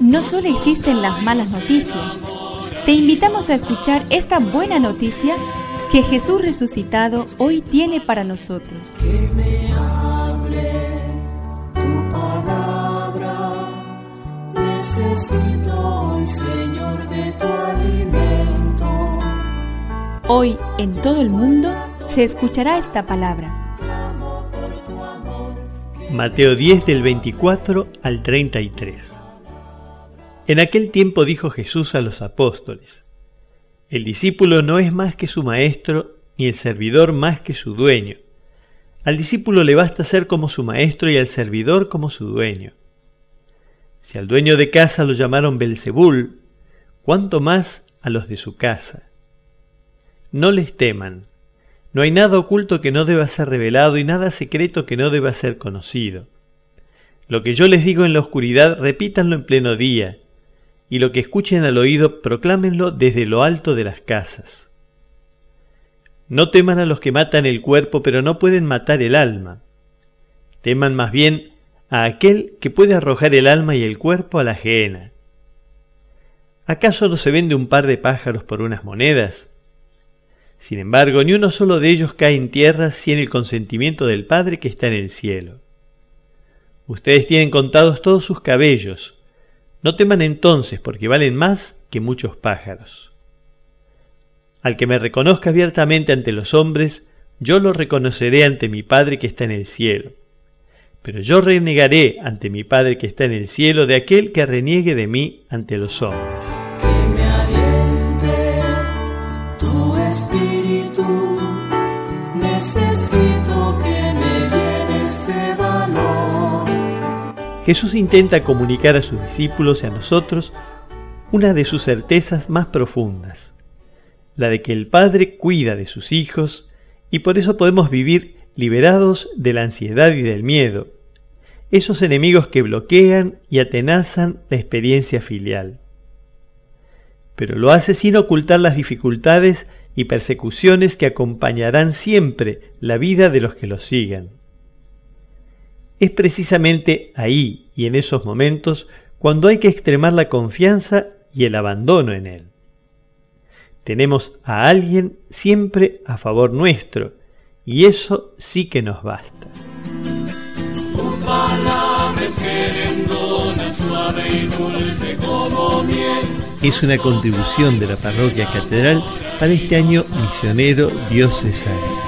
No solo existen las malas noticias, te invitamos a escuchar esta buena noticia que Jesús resucitado hoy tiene para nosotros. Que me hable tu palabra, necesito hoy, Señor, de tu alimento. Hoy en todo el mundo se escuchará esta palabra. Mateo 10 del 24 al 33. En aquel tiempo dijo Jesús a los apóstoles, El discípulo no es más que su maestro, ni el servidor más que su dueño. Al discípulo le basta ser como su maestro y al servidor como su dueño. Si al dueño de casa lo llamaron Belzebul, cuánto más a los de su casa. No les teman, no hay nada oculto que no deba ser revelado y nada secreto que no deba ser conocido. Lo que yo les digo en la oscuridad, repítanlo en pleno día, y lo que escuchen al oído, proclámenlo desde lo alto de las casas. No teman a los que matan el cuerpo, pero no pueden matar el alma. Teman más bien a aquel que puede arrojar el alma y el cuerpo a la gehenna. ¿Acaso no se vende un par de pájaros por unas monedas? Sin embargo, ni uno solo de ellos cae en tierra sin el consentimiento del Padre que está en el cielo. Ustedes tienen contados todos sus cabellos. No teman entonces, porque valen más que muchos pájaros. Al que me reconozca abiertamente ante los hombres, yo lo reconoceré ante mi Padre que está en el cielo. Pero yo renegaré ante mi Padre que está en el cielo de aquel que reniegue de mí ante los hombres. Espíritu, necesito que me llenes de valor. Jesús intenta comunicar a sus discípulos y a nosotros una de sus certezas más profundas, la de que el Padre cuida de sus hijos y por eso podemos vivir liberados de la ansiedad y del miedo, esos enemigos que bloquean y atenazan la experiencia filial. Pero lo hace sin ocultar las dificultades y persecuciones que acompañarán siempre la vida de los que lo sigan. Es precisamente ahí y en esos momentos cuando hay que extremar la confianza y el abandono en Él. Tenemos a alguien siempre a favor nuestro, y eso sí que nos basta. Es una contribución de la parroquia catedral para este año misionero diocesano.